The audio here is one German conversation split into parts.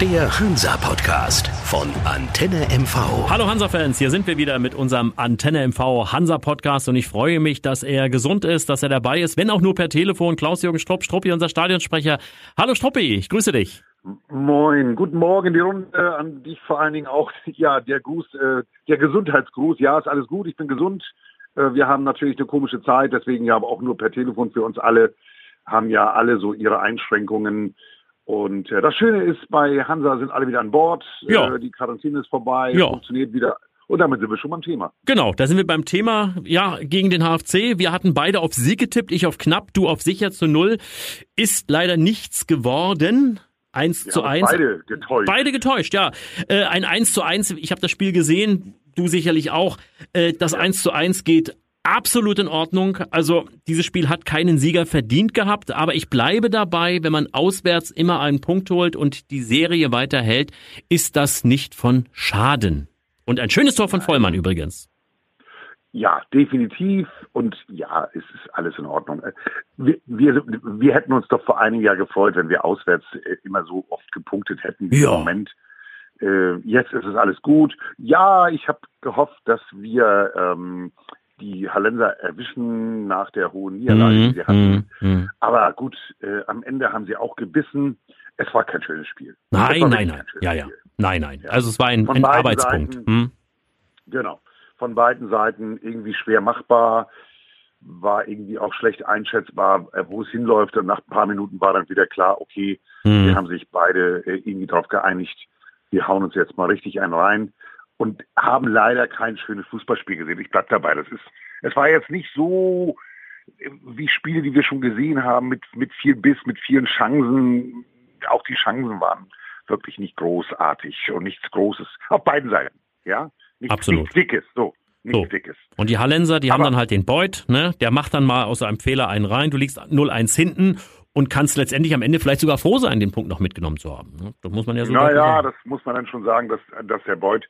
Der Hansa-Podcast von Antenne MV. Hallo Hansa-Fans, hier sind wir wieder mit unserem Antenne MV Hansa-Podcast und ich freue mich, dass er gesund ist, dass er dabei ist, wenn auch nur per Telefon. Klaus-Jürgen Strupp, Struppi, unser Stadionsprecher. Hallo Struppi, ich grüße dich. Moin, guten Morgen die Runde, an dich vor allen Dingen auch, ja, der Gruß, äh, der Gesundheitsgruß. Ja, ist alles gut, ich bin gesund. Äh, wir haben natürlich eine komische Zeit, deswegen ja aber auch nur per Telefon für uns alle, haben ja alle so ihre Einschränkungen. Und äh, das Schöne ist, bei Hansa sind alle wieder an Bord. Ja. Äh, die Quarantäne ist vorbei, Ja. funktioniert wieder. Und damit sind wir schon beim Thema. Genau, da sind wir beim Thema, ja, gegen den HFC. Wir hatten beide auf Sieg getippt, ich auf knapp, du auf sicher zu null. Ist leider nichts geworden. Eins Wir zu haben uns eins. Beide getäuscht. Beide getäuscht, ja. Äh, ein 1 zu 1, ich habe das Spiel gesehen, du sicherlich auch. Äh, das 1 zu 1 geht absolut in Ordnung. Also dieses Spiel hat keinen Sieger verdient gehabt, aber ich bleibe dabei, wenn man auswärts immer einen Punkt holt und die Serie weiterhält, ist das nicht von Schaden. Und ein schönes Tor von Vollmann übrigens. Ja, definitiv. Und ja, es ist alles in Ordnung. Äh, Wir, wir, wir hätten uns doch vor einem Jahr gefreut, wenn wir auswärts äh, immer so oft gepunktet hätten wie Ja. im Moment. Äh, jetzt ist es alles gut. Ja, ich habe gehofft, dass wir ähm, die Hallenser erwischen nach der hohen Niederlage, die sie hatten. mhm. Aber gut, äh, am Ende haben sie auch gebissen. Es war kein schönes Spiel. Nein, nein, nein. Ja, ja. Spiel. Nein, nein. Also es war ein, ein Arbeitspunkt. Seiten. Hm? Genau. Von beiden Seiten irgendwie schwer machbar, war irgendwie auch schlecht einschätzbar, äh, wo es hinläuft. Und nach ein paar Minuten war dann wieder klar, okay, Hm. wir haben sich beide äh, irgendwie darauf geeinigt, wir hauen uns jetzt mal richtig einen rein und haben leider kein schönes Fußballspiel gesehen. Ich bleib dabei. Das ist, es war jetzt nicht so wie Spiele, die wir schon gesehen haben, mit, mit viel Biss, mit vielen Chancen. Auch die Chancen waren wirklich nicht großartig und nichts Großes. Auf beiden Seiten, ja. Nichts, Absolut. nichts Dickes, so. Nichts So. Dickes. Und die Hallenser, die haben Aber- dann halt den Beut, ne? Der macht dann mal aus einem Fehler einen rein. Du liegst 0-1 hinten und kannst letztendlich am Ende vielleicht sogar froh sein, den Punkt noch mitgenommen zu haben. Ne? Das muss man ja so Naja, das muss man dann schon sagen, dass, dass der Beuth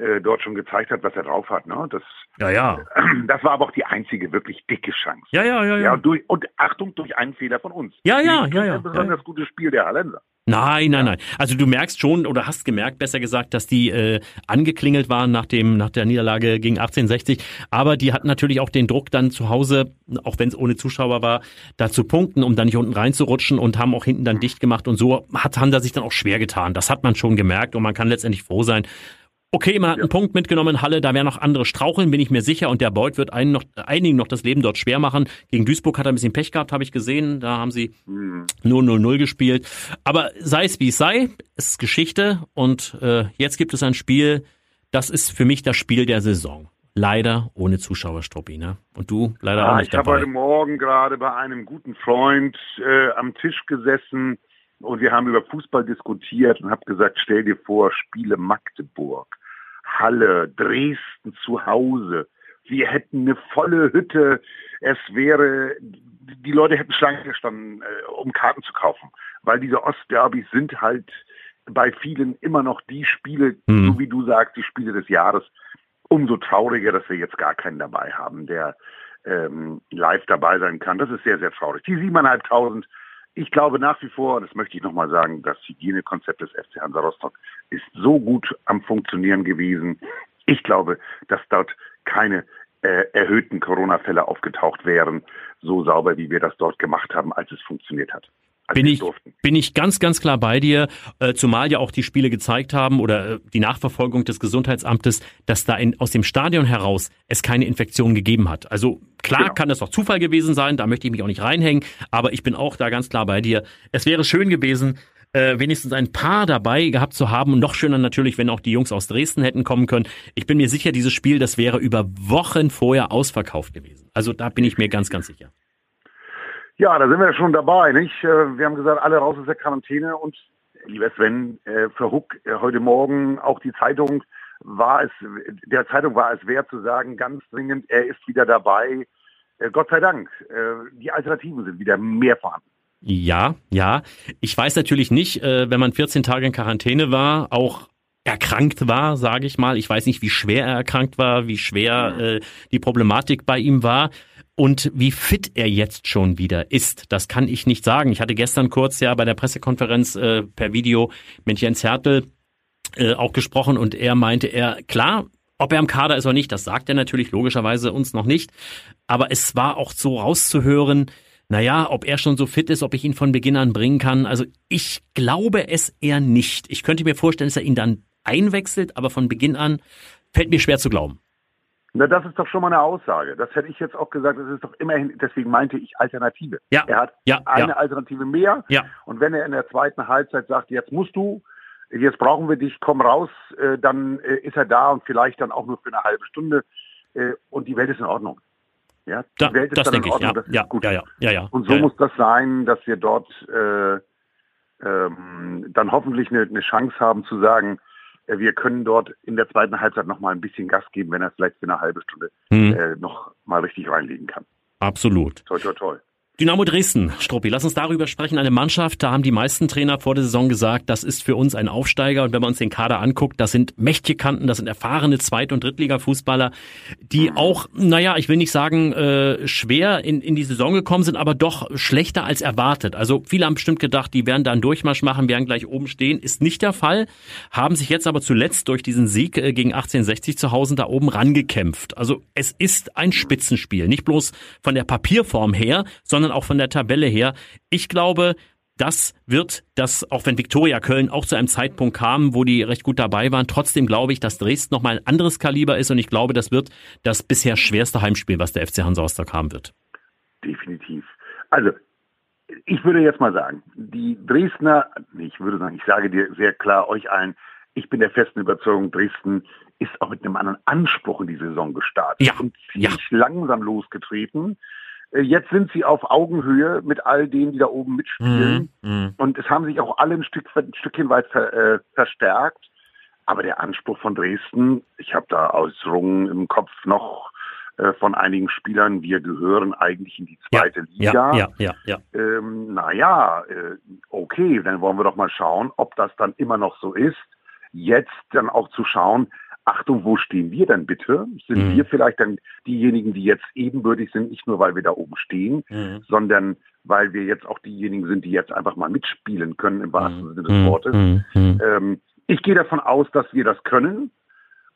äh, dort schon gezeigt hat, was er drauf hat. Ne? Das, Ja, ja. das war aber auch die einzige wirklich dicke Chance. Ja, ja, ja, Ja, ja. und, durch, und Achtung, durch einen Fehler von uns. Ja, ja, ja, ja, Ein besonders gutes Spiel der Hallenser. Nein, nein, nein. Also du merkst schon oder hast gemerkt, besser gesagt, dass die äh, angeklingelt waren nach dem nach der Niederlage gegen 1860. Aber die hatten natürlich auch den Druck dann zu Hause, auch wenn es ohne Zuschauer war, da zu punkten, um da nicht unten reinzurutschen und haben auch hinten dann dicht gemacht und so hat Hansa sich dann auch schwer getan. Das hat man schon gemerkt und man kann letztendlich froh sein. Okay, man hat einen Punkt mitgenommen Halle, da werden noch andere straucheln, bin ich mir sicher. Und der Beuth wird einen noch, einigen noch das Leben dort schwer machen. Gegen Duisburg hat er ein bisschen Pech gehabt, habe ich gesehen. Da haben sie Hm. nur 0-0 gespielt. Aber sei es wie es sei, es ist Geschichte. Und äh, jetzt gibt es ein Spiel, das ist für mich das Spiel der Saison. Leider ohne Zuschauer, Struppi, ne? Und du leider auch Ah, nicht ich habe dabei. heute Morgen gerade bei einem guten Freund äh, am Tisch gesessen und wir haben über Fußball diskutiert und habe gesagt, stell dir vor, Spiele Magdeburg, Halle, Dresden zu Hause. Wir hätten eine volle Hütte. Es wäre, die Leute hätten Schlange gestanden, äh, um Karten zu kaufen, weil diese Ostderbys sind halt bei vielen immer noch die Spiele, Hm. so wie du sagst, die Spiele des Jahres. Umso trauriger, dass wir jetzt gar keinen dabei haben, der ähm, live dabei sein kann. Das ist sehr, sehr traurig. Die 7.500, ich glaube nach wie vor, und das möchte ich nochmal sagen, das Hygienekonzept des FC Hansa Rostock ist so gut am Funktionieren gewesen. Ich glaube, dass dort keine äh, erhöhten Corona-Fälle aufgetaucht wären, so sauber, wie wir das dort gemacht haben, als es funktioniert hat. Bin ich, durften. bin ich ganz, ganz klar bei dir, äh, zumal ja auch die Spiele gezeigt haben oder äh, die Nachverfolgung des Gesundheitsamtes, dass da in, aus dem Stadion heraus es keine Infektion gegeben hat. Also klar Genau. kann das auch Zufall gewesen sein, da möchte ich mich auch nicht reinhängen, aber ich bin auch da ganz klar bei dir. Es wäre schön gewesen, äh, wenigstens ein paar dabei gehabt zu haben und noch schöner natürlich, wenn auch die Jungs aus Dresden hätten kommen können. Ich bin mir sicher, dieses Spiel, das wäre über Wochen vorher ausverkauft gewesen. Also da bin ich mir ganz, ganz sicher. Ja, da sind wir schon dabei, nicht? Äh, Wir haben gesagt, alle raus aus der Quarantäne und lieber Sven, äh, für Huck äh, heute Morgen auch die Zeitung war es, der Zeitung war es wert zu sagen, ganz dringend, er ist wieder dabei. Gott sei Dank, die Alternativen sind wieder mehr vorhanden. Ja, ja. Ich weiß natürlich nicht, wenn man 14 Tage in Quarantäne war, auch erkrankt war, sage ich mal. Ich weiß nicht, wie schwer er erkrankt war, wie schwer äh, die Problematik bei ihm war. Und wie fit er jetzt schon wieder ist, das kann ich nicht sagen. Ich hatte gestern kurz ja bei der Pressekonferenz äh, per Video mit Jens Hertel äh, auch gesprochen und er meinte, er klar, ob er im Kader ist oder nicht, das sagt er natürlich logischerweise uns noch nicht. Aber es war auch so rauszuhören, naja, ob er schon so fit ist, ob ich ihn von Beginn an bringen kann. Also ich glaube es eher nicht. Ich könnte mir vorstellen, dass er ihn dann einwechselt, aber von Beginn an fällt mir schwer zu glauben. Na, das ist doch schon mal eine Aussage. Das hätte ich jetzt auch gesagt. Das ist doch immerhin, deswegen meinte ich Alternative. Ja. Er hat ja, eine ja. Alternative mehr. Ja. Und wenn er in der zweiten Halbzeit sagt, jetzt musst du, jetzt brauchen wir dich, komm raus, äh, dann äh, ist er da und vielleicht dann auch nur für eine halbe Stunde äh, und die Welt ist in Ordnung. Ja, die Da, Welt ist das dann in ich. Ordnung, ist Ja, gut. ja, ja, ja, ja. Und so muss das sein, dass wir dort äh, ähm, dann hoffentlich eine, eine Chance haben zu sagen, wir können dort in der zweiten Halbzeit noch mal ein bisschen Gas geben, wenn er vielleicht für eine halbe Stunde Hm. äh, noch mal richtig reinlegen kann. Absolut. Toi, toi, toi. Dynamo Dresden, Struppi, lass uns darüber sprechen. Eine Mannschaft, da haben die meisten Trainer vor der Saison gesagt, das ist für uns ein Aufsteiger. Und wenn man uns den Kader anguckt, das sind mächtige Kanten, das sind erfahrene Zweit- und Drittliga-Fußballer, die auch, naja, ich will nicht sagen, äh, schwer in, in die Saison gekommen sind, aber doch schlechter als erwartet. Also viele haben bestimmt gedacht, die werden da einen Durchmarsch machen, werden gleich oben stehen. Ist nicht der Fall. Haben sich jetzt aber zuletzt durch diesen Sieg äh, gegen 1860 zu Hause da oben rangekämpft. Also es ist ein Spitzenspiel. Nicht bloß von der Papierform her, sondern auch von der Tabelle her. Ich glaube, das wird das, auch wenn Viktoria Köln auch zu einem Zeitpunkt kam, wo die recht gut dabei waren, trotzdem glaube ich, dass Dresden nochmal ein anderes Kaliber ist und ich glaube, das wird das bisher schwerste Heimspiel, was der FC Hansa Rostock haben wird. Definitiv. Also, ich würde jetzt mal sagen, die Dresdner, ich würde sagen, ich sage dir sehr klar euch allen, ich bin der festen Überzeugung, Dresden ist auch mit einem anderen Anspruch in die Saison gestartet Ja, und ziemlich langsam losgetreten. Äh, Jetzt sind sie auf Augenhöhe mit all denen, die da oben mitspielen. Mhm. Und es haben sich auch alle ein, Stück, ein Stückchen weit ver, äh, verstärkt. Aber der Anspruch von Dresden, ich habe da Äußerungen im Kopf noch äh, von einigen Spielern, wir gehören eigentlich in die zweite Ja, Liga. ja, ja, ja. Ähm, naja, äh, okay, dann wollen wir doch mal schauen, ob das dann immer noch so ist. Jetzt dann auch zu schauen, Achtung, wo stehen wir denn bitte? Sind Mhm. wir vielleicht dann diejenigen, die jetzt ebenbürtig sind, nicht nur weil wir da oben stehen, Mhm. sondern weil wir jetzt auch diejenigen sind, die jetzt einfach mal mitspielen können im wahrsten Sinne des Mhm. Wortes. Mhm. Mhm. Ähm, ich gehe davon aus, dass wir das können.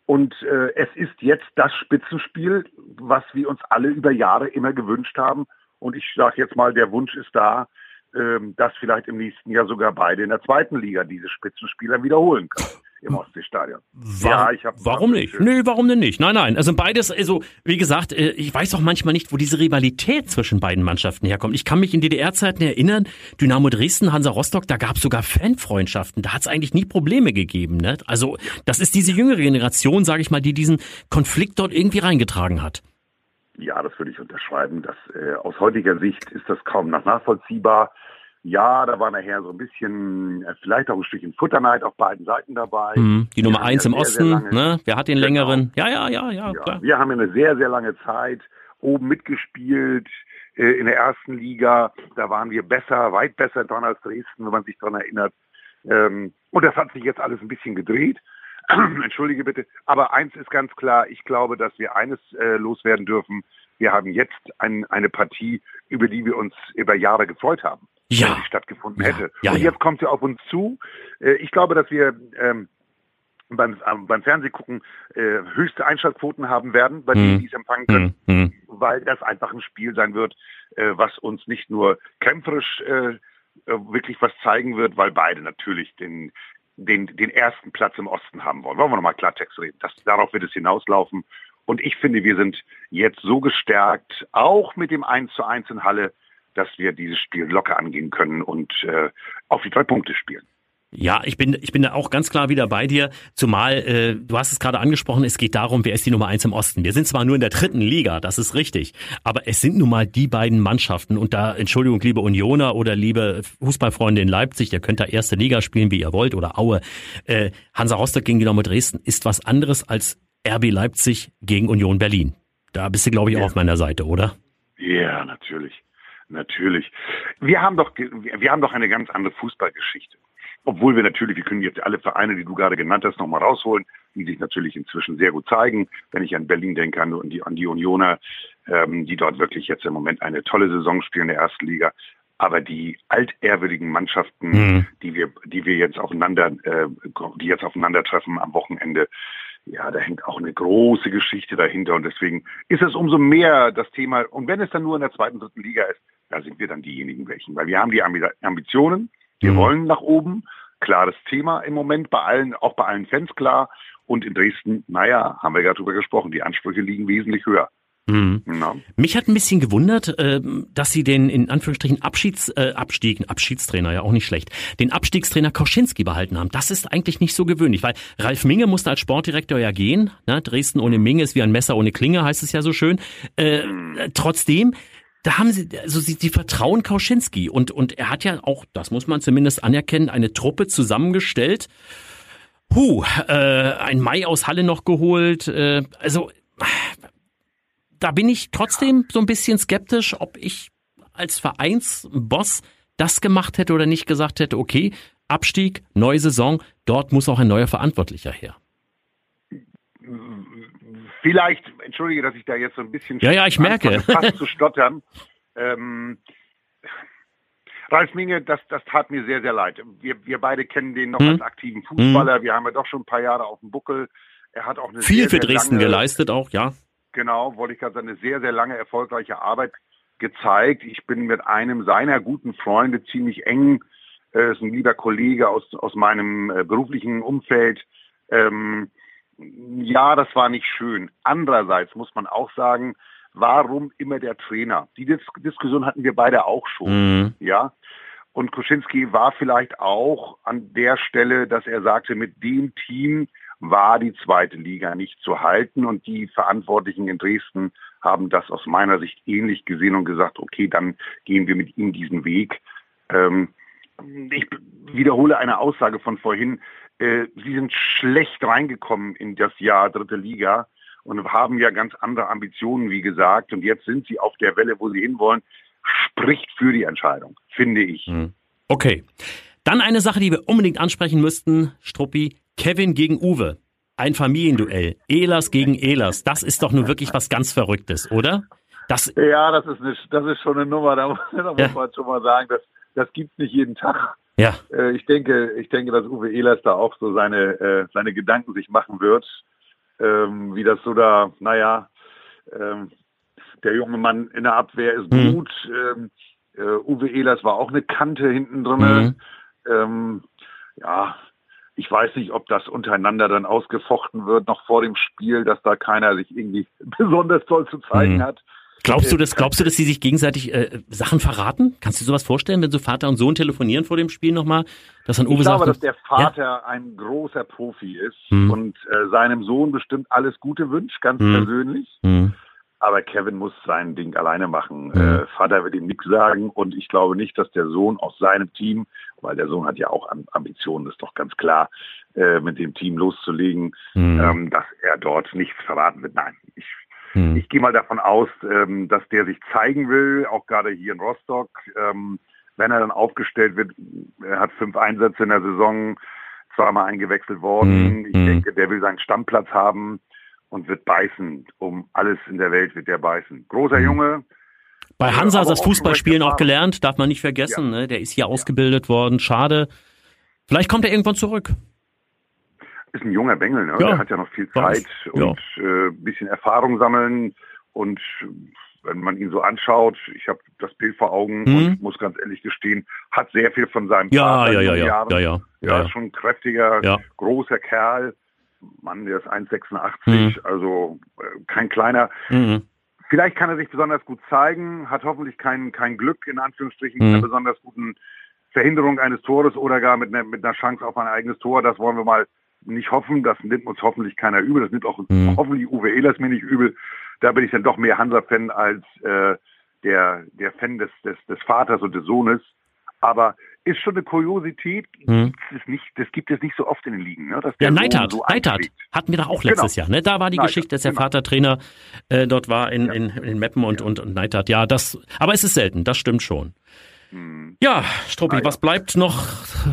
Und äh, es ist jetzt das Spitzenspiel, was wir uns alle über Jahre immer gewünscht haben. Und ich sage jetzt mal, der Wunsch ist da, ähm, dass vielleicht im nächsten Jahr sogar beide in der zweiten Liga diese Spitzenspieler wiederholen können im Ostseestadion. Wa ich hab- warum nicht? Nö, warum denn nicht? Nein, nein. Also beides, also wie gesagt, äh, ich weiß auch manchmal nicht, wo diese Rivalität zwischen beiden Mannschaften herkommt. Ich kann mich in DDR-Zeiten erinnern, Dynamo Dresden, Hansa Rostock, da gab es sogar Fanfreundschaften. Da hat es eigentlich nie Probleme gegeben. Ne? Also das ist diese jüngere Generation, sage ich mal, die diesen Konflikt dort irgendwie reingetragen hat. Ja, das würde ich unterschreiben. Das, äh, aus heutiger Sicht ist das kaum noch nachvollziehbar. Ja, da war nachher so ein bisschen, äh, vielleicht auch ein Stückchen Futterneid auf beiden Seiten dabei. Mhm. Die Wir Nummer eins ja im sehr, Osten, sehr lange- ne? Wer hat den Genau. längeren? Ja, ja, ja, ja, Ja, klar. wir haben eine sehr, sehr lange Zeit oben mitgespielt äh, in der ersten Liga. Da waren wir besser, weit besser dran als Dresden, wenn man sich daran erinnert. Ähm, und das hat sich jetzt alles ein bisschen gedreht. Entschuldige bitte. Aber eins ist ganz klar, ich glaube, dass wir eines äh, loswerden dürfen. Wir haben jetzt ein, eine Partie, über die wir uns über Jahre gefreut haben, Ja. stattgefunden Ja, hätte. ja, und jetzt kommt sie auf uns zu. Äh, ich glaube, dass wir ähm, beim, beim Fernsehgucken äh, höchste Einschaltquoten haben werden, bei denen die es empfangen können, Mhm. Mhm. weil das einfach ein Spiel sein wird, äh, was uns nicht nur kämpferisch äh, äh, wirklich was zeigen wird, weil beide natürlich den, den, den ersten Platz im Osten haben wollen. Wollen wir nochmal Klartext reden. Das, darauf wird es hinauslaufen. Und ich finde, wir sind jetzt so gestärkt, auch mit dem 1 zu 1 in Halle, dass wir dieses Spiel locker angehen können und äh, auf die drei Punkte spielen. Ja, ich bin, ich bin da auch ganz klar wieder bei dir. Zumal, äh, du hast es gerade angesprochen, es geht darum, wer ist die Nummer eins im Osten. Wir sind zwar nur in der dritten Liga, das ist richtig, aber es sind nun mal die beiden Mannschaften. Und da, Entschuldigung, liebe Unioner oder liebe Fußballfreunde in Leipzig, ihr könnt da erste Liga spielen, wie ihr wollt, oder Aue. Äh, Hansa Rostock gegen Dynamo Dresden ist was anderes als RB Leipzig gegen Union Berlin. Da bist du, glaube ich, auch Ja. auf meiner Seite, oder? Ja, natürlich. Natürlich. Wir haben doch, wir haben doch eine ganz andere Fußballgeschichte. Obwohl wir natürlich, wir können jetzt alle Vereine, die du gerade genannt hast, nochmal rausholen, die sich natürlich inzwischen sehr gut zeigen. Wenn ich an Berlin denke, an die, an die Unioner, ähm, die dort wirklich jetzt im Moment eine tolle Saison spielen in der ersten Liga. Aber die altehrwürdigen Mannschaften, mhm. die wir, die wir jetzt aufeinander, äh, die jetzt aufeinandertreffen am Wochenende, ja, da hängt auch eine große Geschichte dahinter und deswegen ist es umso mehr das Thema. Und wenn es dann nur in der zweiten, dritten Liga ist, da sind wir dann diejenigen welchen, weil wir haben die Ambitionen, wir mhm. wollen nach oben, klares Thema im Moment bei allen, auch bei allen Fans klar. Und in Dresden, naja, haben wir ja drüber gesprochen, die Ansprüche liegen wesentlich höher. Mhm. Ja. Mich hat ein bisschen gewundert, äh, dass sie den in Anführungsstrichen Abschieds, äh, Abstieg, Abschiedstrainer, ja auch nicht schlecht, den Abstiegstrainer Kauschinski behalten haben. Das ist eigentlich nicht so gewöhnlich, weil Ralf Minge musste als Sportdirektor ja gehen. Ne? Dresden ohne Minge ist wie ein Messer ohne Klinge, heißt es ja so schön. Äh, mhm. Trotzdem, da haben sie, also sie, sie vertrauen Kauschinski und, und er hat ja auch, das muss man zumindest anerkennen, eine Truppe zusammengestellt. Puh, äh, ein Mai aus Halle noch geholt. Äh, also da bin ich trotzdem so ein bisschen skeptisch, ob ich als Vereinsboss das gemacht hätte oder nicht gesagt hätte, okay, Abstieg, neue Saison, dort muss auch ein neuer Verantwortlicher her. Vielleicht, entschuldige, dass ich da jetzt so ein bisschen ja, ja, ich merke. fast zu stottern. Ähm, Ralf Minge, das, das tat mir sehr, sehr leid. Wir, wir beide kennen den noch hm. als aktiven Fußballer. Hm. Wir haben ja doch schon ein paar Jahre auf dem Buckel. Er hat auch eine viel sehr, für Dresden lange, geleistet, auch ja. Genau, wollte ich gerade sagen, eine sehr, sehr lange erfolgreiche Arbeit gezeigt. Ich bin mit einem seiner guten Freunde ziemlich eng, äh, ist ein lieber Kollege aus, aus meinem äh, beruflichen Umfeld. Ähm, ja, das war nicht schön. Andererseits muss man auch sagen, warum immer der Trainer? Die Dis Diskussion hatten wir beide auch schon, mhm. ja. Und Kuschinski war vielleicht auch an der Stelle, dass er sagte, mit dem Team war die zweite Liga nicht zu halten und die Verantwortlichen in Dresden haben das aus meiner Sicht ähnlich gesehen und gesagt, okay, dann gehen wir mit ihm diesen Weg. Ähm, ich wiederhole eine Aussage von vorhin. Äh, sie sind schlecht reingekommen in das Jahr dritte Liga und haben ja ganz andere Ambitionen, wie gesagt. Und jetzt sind sie auf der Welle, wo sie hinwollen. Spricht für die Entscheidung, finde ich. Hm. Okay. Dann eine Sache, die wir unbedingt ansprechen müssten, Struppi. Kevin gegen Uwe. Ein Familienduell. Elas gegen Elas. Das ist doch nur wirklich was ganz Verrücktes, oder? Das ja, das ist, eine, das ist schon eine Nummer. Da, da muss ja. man schon mal sagen, das, das gibt's nicht jeden Tag. Ja. Äh, ich denke, ich denke, dass Uwe Elas da auch so seine, äh, seine Gedanken sich machen wird, ähm, wie das so da, naja, ähm, der junge Mann in der Abwehr ist mhm. gut. Ähm, äh, Uwe Elas war auch eine Kante hinten drin. Mhm. Ähm, ja, ich weiß nicht, ob das untereinander dann ausgefochten wird, noch vor dem Spiel, dass da keiner sich irgendwie besonders toll zu zeigen mhm. hat. Glaubst du, das, glaubst du, dass sie sich gegenseitig äh, Sachen verraten? Kannst du dir sowas vorstellen, wenn so Vater und Sohn telefonieren vor dem Spiel nochmal? Dass dann Uwe ich glaube, sagt, dass der Vater ja? ein großer Profi ist mhm. und äh, seinem Sohn bestimmt alles Gute wünscht, ganz mhm. persönlich. Mhm. Aber Kevin muss sein Ding alleine machen. Mhm. Äh, Vater wird ihm nichts sagen und ich glaube nicht, dass der Sohn aus seinem Team, weil der Sohn hat ja auch Ambitionen, ist doch ganz klar, äh, mit dem Team loszulegen, mhm. ähm, dass er dort nichts verraten wird. Nein, ich, mhm. ich gehe mal davon aus, ähm, dass der sich zeigen will, auch gerade hier in Rostock. Ähm, wenn er dann aufgestellt wird, er hat fünf Einsätze in der Saison, zweimal eingewechselt worden. Mhm. Ich mhm. denke, der will seinen Stammplatz haben und wird beißen. Um alles in der Welt wird der beißen. Großer mhm. Junge. Bei Hansa äh, das Fußballspielen auch gelernt, darf man nicht vergessen. Ja. Ne? Der ist hier ja. ausgebildet worden. Schade. Vielleicht kommt er irgendwann zurück. Ist ein junger Bengel, ne? Ja. Der hat ja noch viel Zeit und äh, bisschen Erfahrung sammeln. Und wenn man ihn so anschaut, ich habe das Bild vor Augen mhm. und muss ganz ehrlich gestehen, hat sehr viel von seinem ja, Vater ja, ja, ja, Jahren. ja, ja, ja, ja, schon ein kräftiger, großer Kerl Mann, der ist 1,86, mhm. also äh, kein kleiner. Mhm. Vielleicht kann er sich besonders gut zeigen, hat hoffentlich kein, kein Glück, in Anführungsstrichen, mhm. mit einer besonders guten Verhinderung eines Tores oder gar mit einer, mit einer Chance auf ein eigenes Tor. Das wollen wir mal nicht hoffen. Das nimmt uns hoffentlich keiner übel. Das nimmt auch mhm. hoffentlich Uwe Ehlers mir nicht übel. Da bin ich dann doch mehr Hansa-Fan als äh, der, der Fan des, des, des Vaters und des Sohnes. Aber ist schon eine Kuriosität. Hm. Das, nicht, das gibt es nicht so oft in den Ligen. Ne? ja, Neidhardt, so Neidhardt hatten wir da auch letztes genau. Jahr. Ne? Da war die Neidhardt, Geschichte, dass der genau. Vater Trainer äh, dort war in, ja. in, in Meppen und, ja. und, und Neidhardt. Ja, das, aber es ist selten, das stimmt schon. Hm. Ja, Struppi, ah, was bleibt noch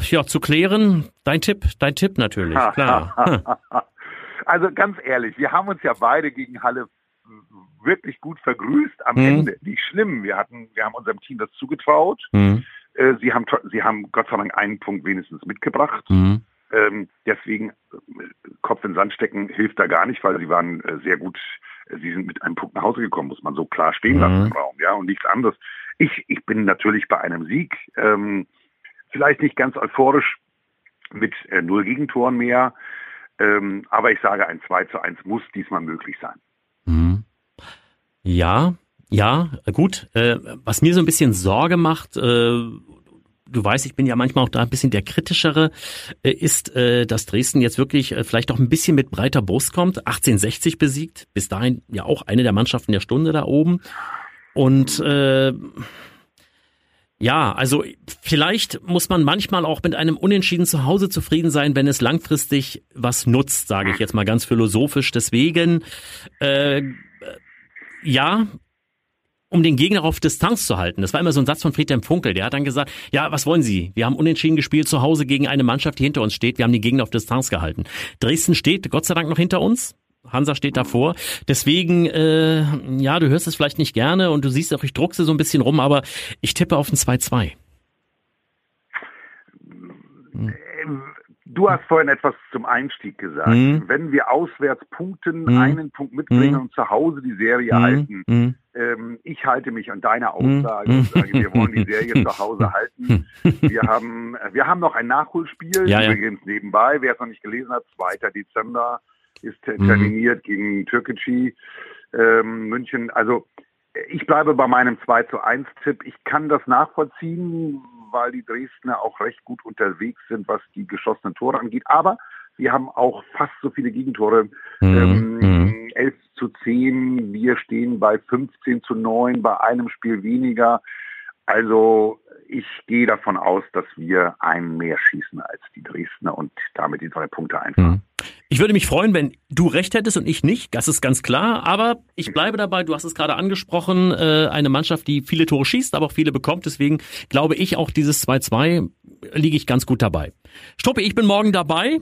ja, zu klären? Dein Tipp, dein Tipp natürlich, klar. also ganz ehrlich, wir haben uns ja beide gegen Halle wirklich gut vergrüßt am Mhm. Ende. Nicht schlimm. Wir hatten, wir haben unserem Team das zugetraut. Äh, sie haben, sie haben Gott sei Dank einen Punkt wenigstens mitgebracht. Mhm. Ähm, deswegen äh, Kopf in Sand stecken hilft da gar nicht, weil sie waren äh, sehr gut. äh, Sie sind mit einem Punkt nach Hause gekommen, muss man so klar stehen lassen Mhm. im Raum, ja, und nichts anderes. Ich, ich bin natürlich bei einem Sieg, ähm, vielleicht nicht ganz euphorisch mit äh, null Gegentoren mehr, ähm, aber ich sage, ein 2 zu 1 muss diesmal möglich sein. Mhm. Ja, ja, gut. Äh, was mir so ein bisschen Sorge macht, äh, du weißt, ich bin ja manchmal auch da ein bisschen der kritischere, äh, ist, äh, dass Dresden jetzt wirklich äh, vielleicht auch ein bisschen mit breiter Brust kommt. 1860 besiegt, bis dahin ja auch eine der Mannschaften der Stunde da oben. Und äh, ja, also vielleicht muss man manchmal auch mit einem Unentschieden zu Hause zufrieden sein, wenn es langfristig was nutzt, sage ich jetzt mal ganz philosophisch. Deswegen, äh, ja, um den Gegner auf Distanz zu halten. Das war immer so ein Satz von Friedhelm Funkel. Der hat dann gesagt, ja, was wollen Sie? Wir haben unentschieden gespielt zu Hause gegen eine Mannschaft, die hinter uns steht. Wir haben den Gegner auf Distanz gehalten. Dresden steht Gott sei Dank noch hinter uns. Hansa steht davor. Deswegen, äh, ja, du hörst es vielleicht nicht gerne und du siehst auch, ich druckse so ein bisschen rum, aber ich tippe auf ein 2-2. Ähm, Du hast vorhin etwas zum Einstieg gesagt. Mhm. Wenn wir auswärts punkten, Mhm. einen Punkt mitbringen Mhm. und zu Hause die Serie Mhm, halten, mhm, ähm, ich halte mich an deine Mhm. Aussage und sage, wir wollen die Serie zu Hause halten. Wir haben, äh, wir haben noch ein Nachholspiel, Ja, ja. übrigens nebenbei, wer es noch nicht gelesen hat, 2. Dezember ist Mhm. terminiert gegen Türkgücü ähm, München. Also ich bleibe bei meinem 2 zu 1 Tipp. Ich kann das nachvollziehen, weil die Dresdner auch recht gut unterwegs sind, was die geschossenen Tore angeht. Aber wir haben auch fast so viele Gegentore. Mhm. Ähm, 11 zu 10, wir stehen bei 15 zu 9, bei einem Spiel weniger. Also ich gehe davon aus, dass wir einen mehr schießen als die Dresdner und damit die drei Punkte einfahren. mhm. Ich würde mich freuen, wenn du recht hättest und ich nicht. Das ist ganz klar. Aber ich bleibe dabei. Du hast es gerade angesprochen. Äh, eine Mannschaft, die viele Tore schießt, aber auch viele bekommt. Deswegen glaube ich auch dieses 2-2 liege ich ganz gut dabei. Struppi, ich bin morgen dabei.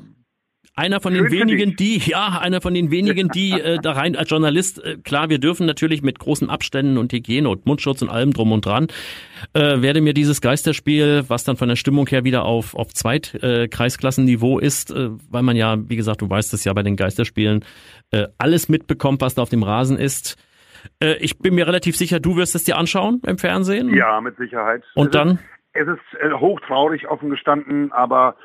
Einer von den wenigen, die, ja, einer von den wenigen, die äh, da rein als Journalist, äh, klar, wir dürfen natürlich mit großen Abständen und Hygiene und Mundschutz und allem drum und dran, äh, werde mir dieses Geisterspiel, was dann von der Stimmung her wieder auf, auf Zweitkreisklassen-Niveau äh, Kreisklassenniveau ist, äh, weil man ja, wie gesagt, du weißt es ja bei den Geisterspielen, äh, alles mitbekommt, was da auf dem Rasen ist. Äh, ich bin mir relativ sicher, du wirst es dir anschauen im Fernsehen. Ja, mit Sicherheit. Und Es dann? Ist, es ist äh, hochtraurig offen gestanden, aber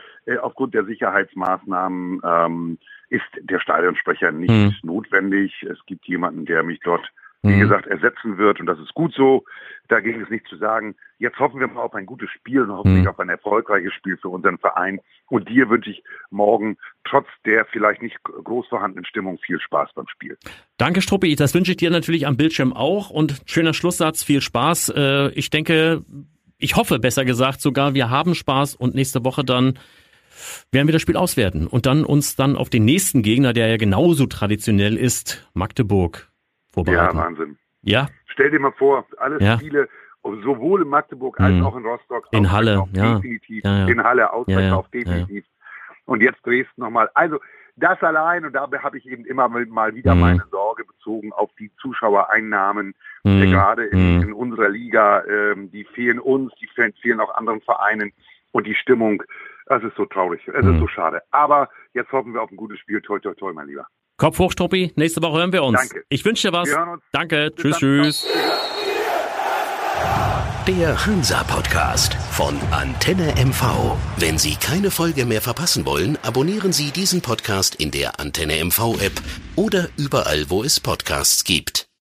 aufgrund der Sicherheitsmaßnahmen ähm, ist der Stadionsprecher nicht Hm. notwendig. Es gibt jemanden, der mich dort, wie Hm. gesagt, ersetzen wird und das ist gut so. Dagegen ist nichts zu sagen. Jetzt hoffen wir mal auf ein gutes Spiel und hoffentlich Hm. auf ein erfolgreiches Spiel für unseren Verein. Und dir wünsche ich morgen trotz der vielleicht nicht groß vorhandenen Stimmung viel Spaß beim Spiel. Danke, Struppi. Das wünsche ich dir natürlich am Bildschirm auch. Und schöner Schlusssatz, viel Spaß. Äh, ich denke, ich hoffe besser gesagt sogar, wir haben Spaß und nächste Woche dann werden wir das Spiel auswerten und dann uns dann auf den nächsten Gegner, der ja genauso traditionell ist, Magdeburg, Ja, vorbereiten. Wahnsinn. Ja, Stell dir mal vor, alle Ja. Spiele, sowohl in Magdeburg als Mhm. auch in Rostock. In Halle, ja. Definitiv. Ja, ja. In Halle, Ausverkauf, Ja, ja, definitiv. Und jetzt Dresden nochmal. Also, das allein, und da habe ich eben immer mal wieder Mhm. meine Sorge bezogen auf die Zuschauereinnahmen, Mhm. gerade in, Mhm. in unserer Liga, ähm, die fehlen uns, die fehlen auch anderen Vereinen. Und die Stimmung, das ist so traurig, es Mhm. ist so schade. Aber jetzt hoffen wir auf ein gutes Spiel. Toi, toi, toi, mein Lieber. Kopf hoch, Struppi. Nächste Woche hören wir uns. Danke. Ich wünsche dir was. Wir hören uns. Danke. Bis Tschüss, dann. tschüss. Der Hansa-Podcast von Antenne MV. Wenn Sie keine Folge mehr verpassen wollen, abonnieren Sie diesen Podcast in der Antenne MV-App oder überall, wo es Podcasts gibt.